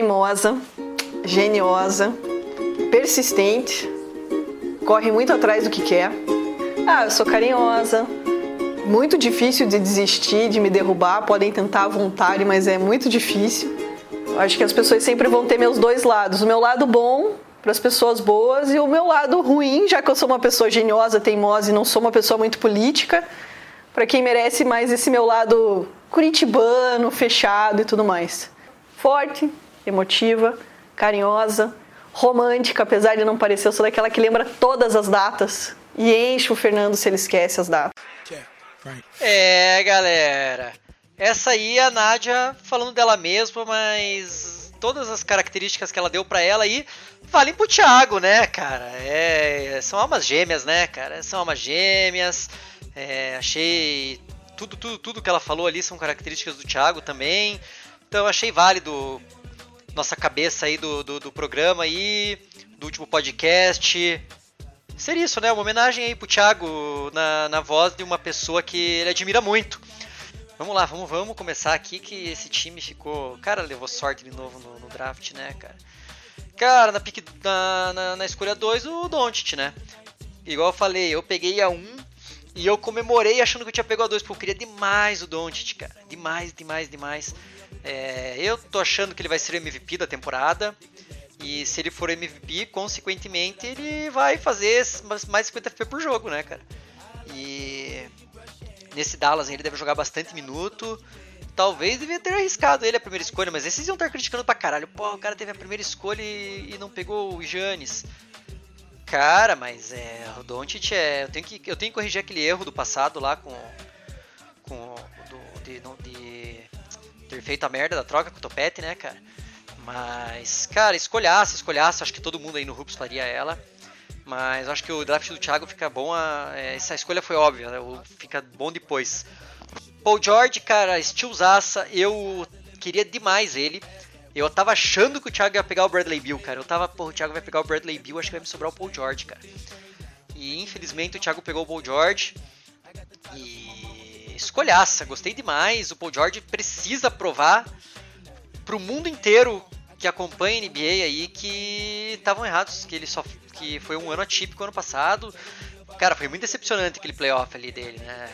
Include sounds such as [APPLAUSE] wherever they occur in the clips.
teimosa, geniosa, persistente, corre muito atrás do que quer. Ah, eu sou carinhosa, muito difícil de desistir, de me derrubar. Podem tentar à vontade, mas é muito difícil. Eu acho que as pessoas sempre vão ter meus dois lados: o meu lado bom para as pessoas boas e o meu lado ruim, já que eu sou uma pessoa geniosa, teimosa e não sou uma pessoa muito política, para quem merece mais esse meu lado curitibano, fechado e tudo mais. Forte, emotiva, carinhosa, romântica, apesar de não parecer, eu sou daquela que lembra todas as datas e enche o Fernando se ele esquece as datas. É, galera. Essa aí é a Nádia falando dela mesma, mas todas as características que ela deu para ela aí valem pro Thiago, né, cara? É, são almas gêmeas, né, cara? São almas gêmeas. É, achei tudo, tudo, tudo que ela falou ali são características do Thiago também. Então achei válido nossa cabeça aí do, do, do programa aí, do último podcast ser isso, né? Uma homenagem aí pro Thiago na, na voz de uma pessoa que ele admira muito. Vamos lá, vamos, vamos começar aqui que esse time ficou. Cara, levou sorte de novo no, no draft, né, cara? Cara, na, pique, na, na, na escolha 2, o Doncic, né? Igual eu falei, eu peguei a 1 um, e eu comemorei achando que eu tinha pegado a 2, porque eu queria demais o Doncic, cara. Demais, demais, demais. É, eu tô achando que ele vai ser o MVP da temporada. E se ele for MVP, consequentemente, ele vai fazer mais 50 FP por jogo, né, cara? E nesse Dallas ele deve jogar bastante minuto. Talvez devia ter arriscado ele a primeira escolha, mas esses iam estar criticando pra caralho. Pô, o cara teve a primeira escolha e, não pegou o Giannis. Cara, mas é. O Doncic é. Eu tenho, que, eu tenho que corrigir aquele erro do passado lá com. Com. Do, de, de ter feito a merda da troca com o Topete, né, cara? Mas, cara, escolhasse, escolhasse, acho que todo mundo aí no Hoops faria ela. Mas acho que o draft do Thiago fica bom. A, é, essa escolha foi óbvia, né? fica bom depois. Paul George, cara, estilzaça. Eu queria demais ele. Eu tava achando que o Thiago ia pegar o Bradley Bill, cara. Eu tava, pô, o Thiago vai pegar o Bradley Bill, acho que vai me sobrar o Paul George, cara. E infelizmente o Thiago pegou o Paul George. E escolhaça, gostei demais. O Paul George precisa provar pro mundo inteiro que acompanha a NBA aí que estavam errados, que ele só que foi um ano atípico ano passado. Cara, foi muito decepcionante aquele playoff ali dele, né?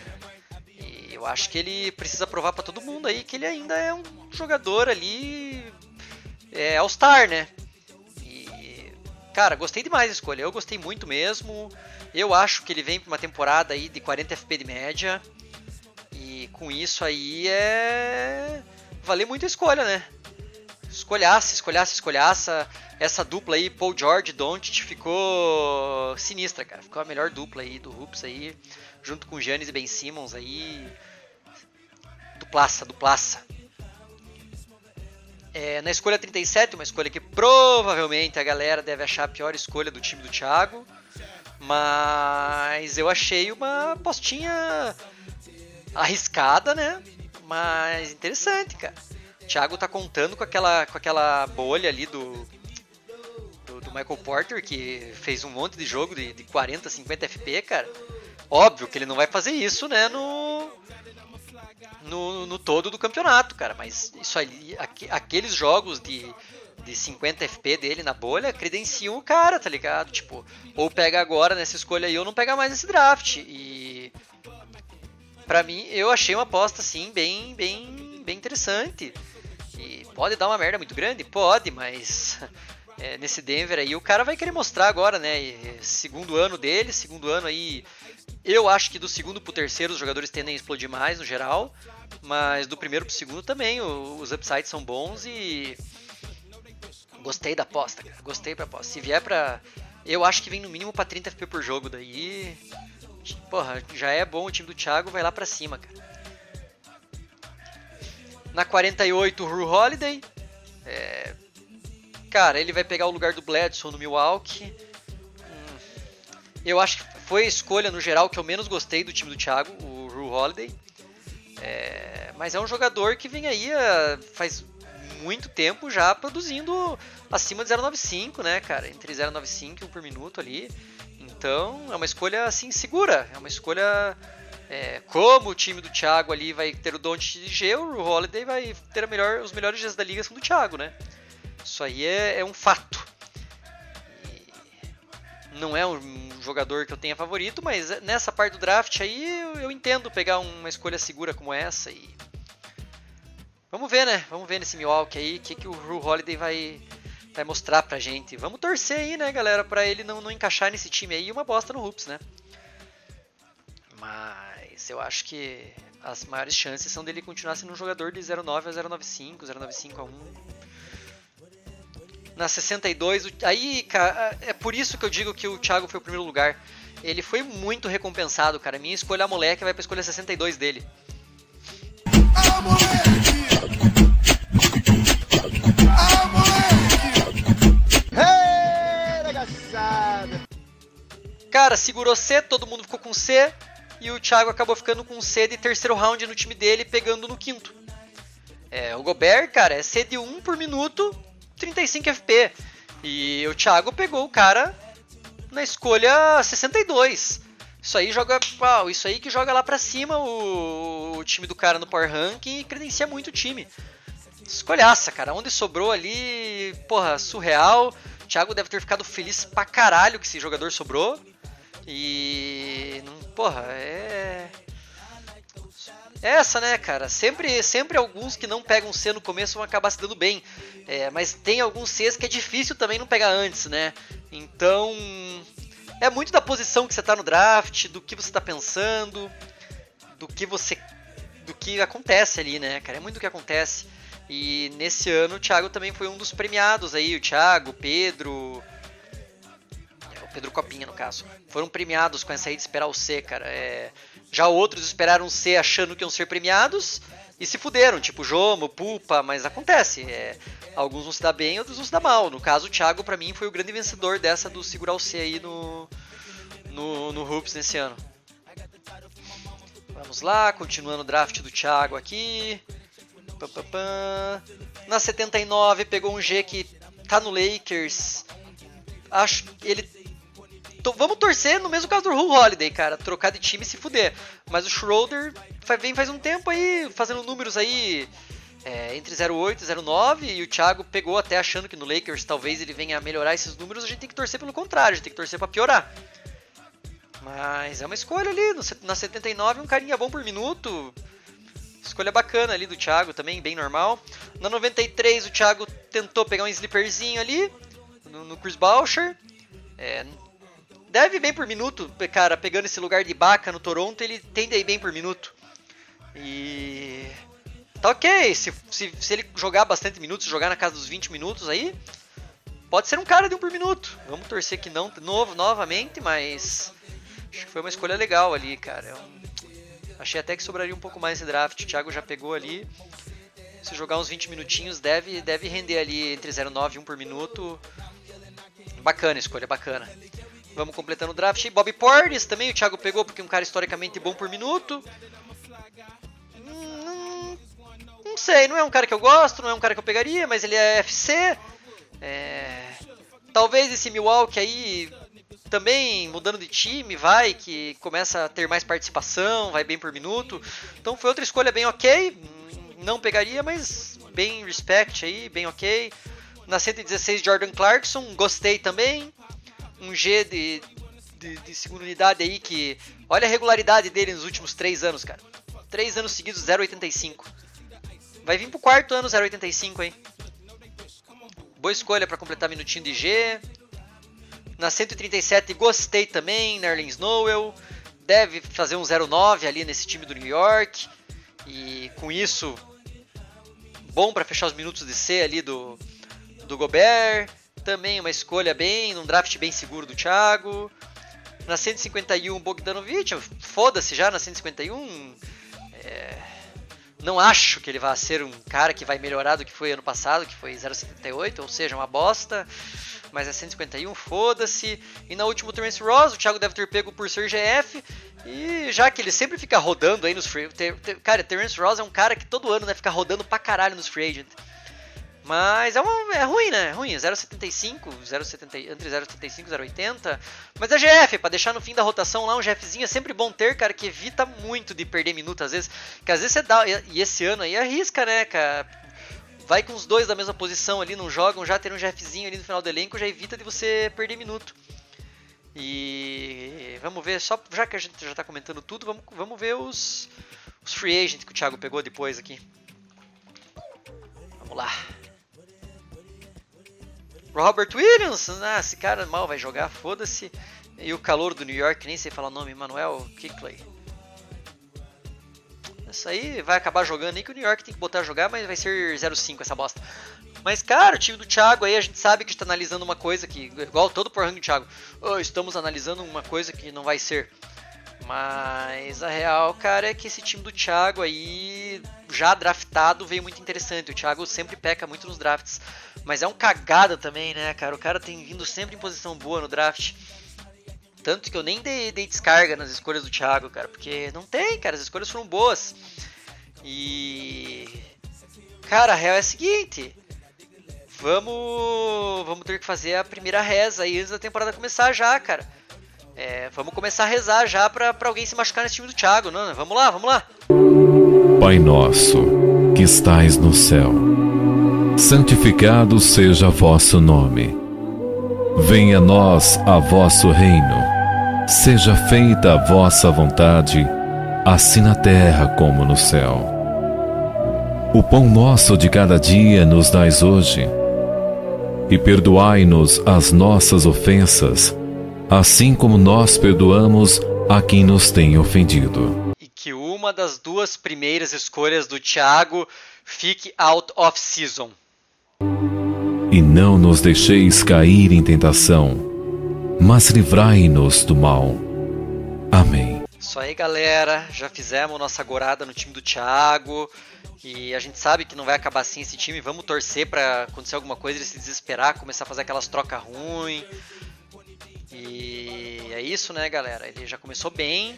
E eu acho que ele precisa provar para todo mundo aí que ele ainda é um jogador ali é All-Star, né? E cara, gostei demais da escolha. Eu gostei muito mesmo. Eu acho que ele vem para uma temporada aí de 40 FP de média. E com isso aí é valer muito a escolha, né? escolhasse, escolhasse, escolhaça. Essa dupla aí, Paul George e ficou sinistra, cara. Ficou a melhor dupla aí do Hoops aí, junto com Giannis e Ben Simmons aí. Duplaça, duplaça. É, na escolha 37, uma escolha que provavelmente a galera deve achar a pior escolha do time do Thiago. Mas eu achei uma apostinha arriscada, né? Mas interessante, cara. Thiago tá contando com aquela, com aquela bolha ali do, do, do, Michael Porter, que fez um monte de jogo de, de 40, 50 FP, cara. Óbvio que ele não vai fazer isso, né, no, no, no todo do campeonato, cara. Mas isso ali, aqu, aqueles jogos de, de 50 FP dele na bolha credenciam o cara, tá ligado? Tipo, ou pega agora nessa escolha aí ou não pega mais nesse draft. E para mim, eu achei uma aposta assim bem, bem, bem interessante. E pode dar uma merda muito grande? Pode, mas [LAUGHS] é, nesse Denver aí o cara vai querer mostrar agora, né? Segundo ano dele, segundo ano aí. Eu acho que do segundo pro terceiro os jogadores tendem a explodir mais no geral, mas do primeiro pro segundo também os upsides são bons e. Gostei da aposta, cara. Gostei pra aposta. Se vier pra. Eu acho que vem no mínimo pra 30 FP por jogo daí. Porra, já é bom o time do Thiago, vai lá pra cima, cara. Na 48, o Ru Holiday. É... Cara, ele vai pegar o lugar do Bledsoe no Milwaukee. Hum... Eu acho que foi a escolha, no geral, que eu menos gostei do time do Thiago, o Ru Holiday. É... Mas é um jogador que vem aí uh, faz muito tempo já produzindo acima de 0,95, né, cara? Entre 0,95 e 1 por minuto ali. Então, é uma escolha, assim, segura. É uma escolha é, como o time do Thiago ali vai ter o Don't de G, o Holiday vai ter melhor, os melhores dias da liga são do Thiago, né? Isso aí é, é um fato. Não é um jogador que eu tenha favorito, mas nessa parte do draft aí eu, eu entendo pegar uma escolha segura como essa e Vamos ver, né? Vamos ver nesse Milwaukee aí o que, que o Ru Holiday vai, vai mostrar pra gente. Vamos torcer aí, né, galera, pra ele não, não encaixar nesse time aí e uma bosta no Hoops, né? Mas eu acho que as maiores chances são dele continuar sendo um jogador de 09 a 095, 095 a 1. Na 62, aí, cara, é por isso que eu digo que o Thiago foi o primeiro lugar. Ele foi muito recompensado, cara. Minha escolha a moleque vai pra escolha 62 dele. Moleque! Cara, segurou C, todo mundo ficou com C e o Thiago acabou ficando com C de terceiro round no time dele, pegando no quinto. É, o Gobert, cara, é C de 1 por minuto, 35 FP. E o Thiago pegou o cara na escolha 62. Isso aí joga. Uau, isso aí que joga lá pra cima o, o time do cara no Power Ranking e credencia muito o time. Escolhaça, cara. Onde sobrou ali, porra, surreal. O Thiago deve ter ficado feliz pra caralho que esse jogador sobrou. E. Porra, é. É essa, né, cara? Sempre, sempre alguns que não pegam C no começo vão acabar se dando bem. É, mas tem alguns Cs que é difícil também não pegar antes, né? Então. É muito da posição que você está no draft, do que você está pensando, do que você. do que acontece ali, né, cara? É muito do que acontece. E nesse ano o Thiago também foi um dos premiados aí, o Thiago, o Pedro. Pedro Copinha, no caso. Foram premiados com essa aí de esperar o C, cara. É... Já outros esperaram C achando que iam ser premiados e se fuderam, tipo Jomo, Pupa, mas acontece. É... Alguns vão se dar bem, outros vão se dar mal. No caso, o Thiago, para mim, foi o grande vencedor dessa do segurar o C aí no, no, no Hoops nesse ano. Vamos lá, continuando o draft do Thiago aqui. Na 79 pegou um G que tá no Lakers. Acho que vamos torcer no mesmo caso do Ru Holiday, cara. Trocar de time e se fuder. Mas o Schroeder vem faz um tempo aí, fazendo números aí é, entre 0,8 e 0,9 e o Thiago pegou até achando que no Lakers talvez ele venha a melhorar esses números, a gente tem que torcer pelo contrário, a gente tem que torcer para piorar. Mas é uma escolha ali, na 79 um carinha bom por minuto, escolha bacana ali do Thiago também, bem normal. Na 93 o Thiago tentou pegar um sleeperzinho ali, no, no Chris Boucher, é, deve bem por minuto, cara, pegando esse lugar de Baca no Toronto, ele tende a ir bem por minuto. E Tá ok, se, se, se ele jogar bastante minutos, jogar na casa dos 20 minutos aí, pode ser um cara de um por minuto. Vamos torcer que não, novo, novamente, mas acho que foi uma escolha legal ali, cara. Eu achei até que sobraria um pouco mais esse draft. O Thiago já pegou ali. Se jogar uns 20 minutinhos, deve, deve render ali entre 0,9 e 1 por minuto. Bacana, escolha bacana. Vamos completando o draft. Bob Portis também o Thiago pegou, porque é um cara historicamente bom por minuto. Não sei, não é um cara que eu gosto, não é um cara que eu pegaria, mas ele é FC. É... Talvez esse Milwaukee aí também mudando de time, vai, que começa a ter mais participação, vai bem por minuto. Então foi outra escolha bem ok. Não pegaria, mas bem respect aí, bem ok. Na 116 Jordan Clarkson, gostei também. Um G de, de, de segunda unidade aí que. Olha a regularidade dele nos últimos três anos, cara. Três anos seguidos, 0,85. Vai vir pro quarto ano 085, hein? Boa escolha para completar minutinho de G. Na 137 gostei também, Nerlens Noel. Deve fazer um 09 ali nesse time do New York. E com isso, bom para fechar os minutos de C ali do, do Gobert. Também uma escolha bem, um draft bem seguro do Thiago. Na 151, Bogdanovic. Foda-se já na 151. É, não acho que ele vá ser um cara que vai melhorar do que foi ano passado, que foi 0,78, ou seja, uma bosta. Mas é 151, foda-se. E na última, o Terence Ross, o Thiago deve ter pego por ser GF. E já que ele sempre fica rodando aí nos free... Cara, Terence Ross é um cara que todo ano né, fica rodando pra caralho nos free agent. Mas é, uma, é ruim, né? É ruim. 0,75, 0,70, entre 0,75 e 0,80. Mas é GF, pra deixar no fim da rotação lá um GFzinho é sempre bom ter, cara, que evita muito de perder minutos às vezes. Que às vezes você dá. E esse ano aí arrisca, né, cara? vai com os dois da mesma posição ali, não jogam, já ter um Jeffzinho ali no final do elenco, já evita de você perder minuto. E vamos ver, só já que a gente já está comentando tudo, vamos, vamos ver os, os free agents que o Thiago pegou depois aqui. Vamos lá. Robert Williams, ah, esse cara mal vai jogar, foda-se. E o calor do New York, nem sei falar o nome, Manuel Kickley. Isso aí vai acabar jogando, nem que o New York tem que botar a jogar, mas vai ser 0-5 essa bosta. Mas, cara, o time do Thiago aí, a gente sabe que está analisando uma coisa que, igual todo por ranking do Thiago, oh, estamos analisando uma coisa que não vai ser. Mas a real, cara, é que esse time do Thiago aí, já draftado, veio muito interessante. O Thiago sempre peca muito nos drafts. Mas é um cagada também, né, cara? O cara tem vindo sempre em posição boa no draft. Tanto que eu nem dei, dei, descarga nas escolhas do Thiago, cara, porque não tem, cara, as escolhas foram boas. E. Cara, a real é a seguinte: vamos, vamos ter que fazer a primeira reza aí antes da temporada começar já, cara. É, vamos começar a rezar já pra, pra alguém se machucar nesse time do Thiago, não? Vamos lá, vamos lá. Pai nosso, que estais no céu, santificado seja vosso nome. Venha a nós a vosso reino Seja feita a vossa vontade, assim na terra como no céu. O pão nosso de cada dia nos dais hoje, e perdoai-nos as nossas ofensas, assim como nós perdoamos a quem nos tem ofendido. E que uma das duas primeiras escolhas do Tiago fique out of season. E não nos deixeis cair em tentação mas livrai-nos do mal. Amém. Isso aí, galera. Já fizemos nossa gorada no time do Thiago. E a gente sabe que não vai acabar assim esse time. Vamos torcer para acontecer alguma coisa, ele se desesperar, começar a fazer aquelas trocas ruins. E é isso, né, galera? Ele já começou bem.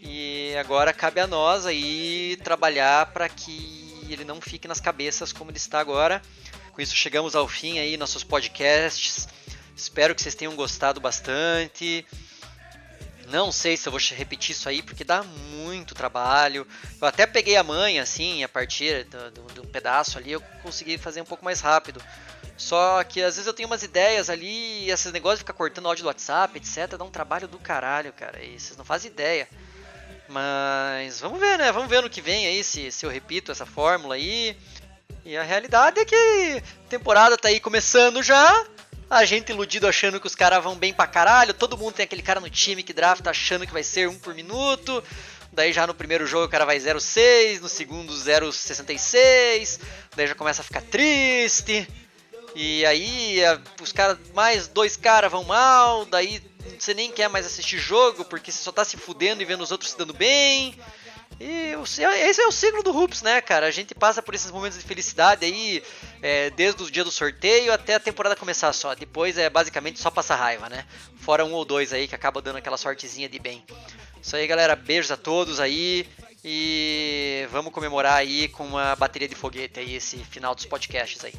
E agora cabe a nós aí trabalhar para que ele não fique nas cabeças como ele está agora. Com isso chegamos ao fim aí nossos podcasts. Espero que vocês tenham gostado bastante. Não sei se eu vou repetir isso aí, porque dá muito trabalho. Eu até peguei a manha, assim, a partir de um pedaço ali, eu consegui fazer um pouco mais rápido. Só que às vezes eu tenho umas ideias ali, e esses negócios de ficar cortando áudio do WhatsApp, etc, dá um trabalho do caralho, cara. E vocês não fazem ideia. Mas vamos ver, né? Vamos ver no que vem aí se, se eu repito essa fórmula aí. E a realidade é que a temporada tá aí começando já. A gente iludido achando que os caras vão bem pra caralho. Todo mundo tem aquele cara no time que drafta achando que vai ser um por minuto. Daí já no primeiro jogo o cara vai 0,6, no segundo 0,66. Daí já começa a ficar triste. E aí os caras, mais dois caras vão mal. Daí você nem quer mais assistir jogo porque você só tá se fudendo e vendo os outros se dando bem. E esse é o ciclo do Hoops, né, cara? A gente passa por esses momentos de felicidade aí, é, desde o dia do sorteio até a temporada começar só. Depois é basicamente só passar raiva, né? Fora um ou dois aí que acaba dando aquela sortezinha de bem. Isso aí, galera. Beijos a todos aí. E vamos comemorar aí com uma bateria de foguete aí esse final dos podcasts aí.